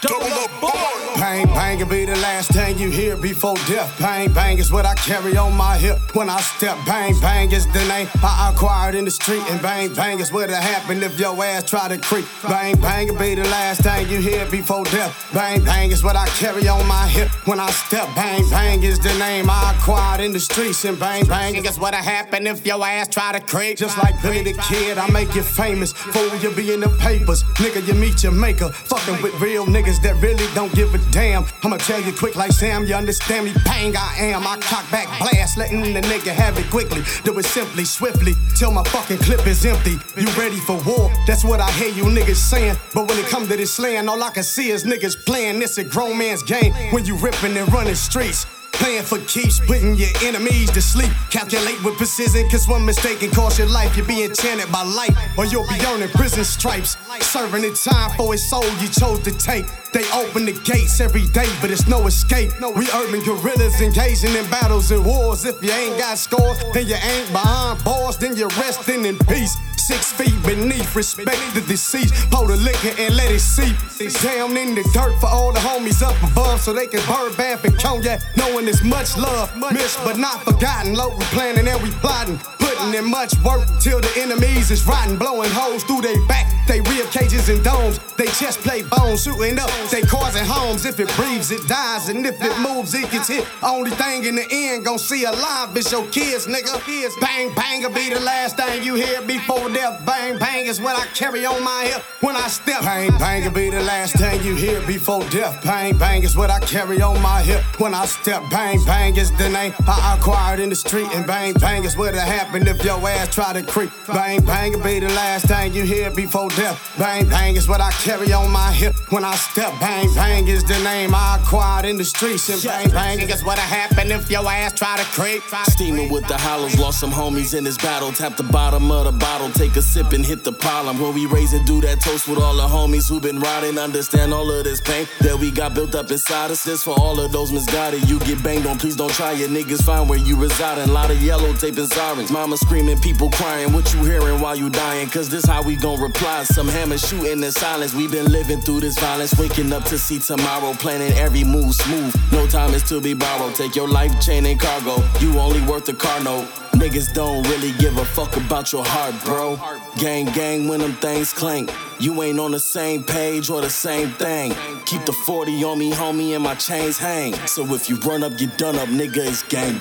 Double up, boy. Bang, bang, will be the last thing you hear before death. Bang, bang is what I carry on my hip when I step. Bang, bang is the name I acquired in the street. And bang, bang is what'll happen if your ass try to creep. Bang, bang will be the last thing you hear before death. Bang, bang is what I carry on my hip when I step. Bang, bang is the name I acquired in the streets. And bang, bang is what'll happen if your ass try to creep. Just like Billy the Kid, I make you famous. Fool, you be in the papers. Nigga, you meet your maker. Fucking with real niggas that really don't give a damn. I'ma tell you quick like Sam, you understand me? Bang, I am. I cock back blast, letting the nigga have it quickly. Do it simply, swiftly, till my fucking clip is empty. You ready for war? That's what I hear you niggas saying. But when it come to this slaying, all I can see is niggas playing. This a grown man's game when you ripping and running streets. Playing for keeps, putting your enemies to sleep. Calculate with precision, cause one mistake can cost your life. You'll be enchanted by light, or you'll be earning prison stripes. Serving the time for his soul you chose to take. They open the gates every day, but it's no escape. We urban guerrillas engaging in battles and wars. If you ain't got scores, then you ain't behind bars, then you're resting in peace. Six feet beneath, respect the deceased. Pour the liquor and let it seep. Down in the dirt for all the homies up above so they can burn bath and cognac. Knowing there's much love, missed but not forgotten. Low, we planning and we plotting. Putting in much work till the enemies is rotten. Blowing holes through their back, they rib cages and domes. They chest plate bones shooting up. They cars and homes. If it breathes, it dies. And if it moves, it gets hit. Only thing in the end gon' see alive is your kids, nigga. Bang, bang, will be the last thing you hear before death. Bang, bang is what I carry on my hip when I step. Bang, bang, will be the last thing you hear before death. Bang, bang is what I carry on my hip when I step. Bang, bang is the name I acquired in the street. And bang, bang is what'll if your ass try to creep. Bang, bang will be the last thing you hear before death. Bang, bang is what I carry on my hip when I step. Bang, bang is the name I acquired in the streets. And bang, bang is what'll happen if your ass try to creep. Steaming with the hollows, lost some homies in this battle. Tap the bottom of the bottle, take a sip and hit the problem. When we raise and do that toast with all the homies who been riding, understand all of this pain that we got built up inside us. This for all of those misguided. You get banged on, please don't try your niggas find where you reside. A lot of yellow tape and sirens. Mama screaming, people crying. What you hearing while you dying? Cause this how we gon' reply. Some hammers shooting in silence. We been living through this violence, waking up to see tomorrow, planning every move smooth. No time is to be borrowed. Take your life chain and cargo. You only worth a car note. Niggas don't really give a fuck about your heart, bro. Gang, gang, when them things clank. You ain't on the same page or the same thing. Keep the 40 on me, homie, and my chains hang. So if you run up, get done up, nigga, it's gang.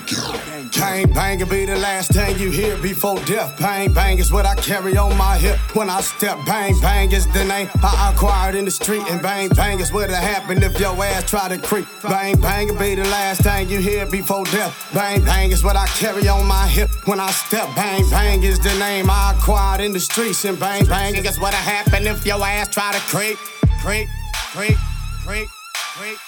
Bang, bang, will be the last thing you hear before death. Bang, bang is what I carry on my hip when I step. Bang, bang is the name I acquired in the street. And bang, bang is what'll happen if your ass try to creep. Bang, bang will be the last thing you hear before death. Bang, bang is what I carry on my hip when I step. Bang, bang is the name I acquired in the streets. And bang, bang is what'll happen if your ass try to creep. Creep, creep, creep, creep.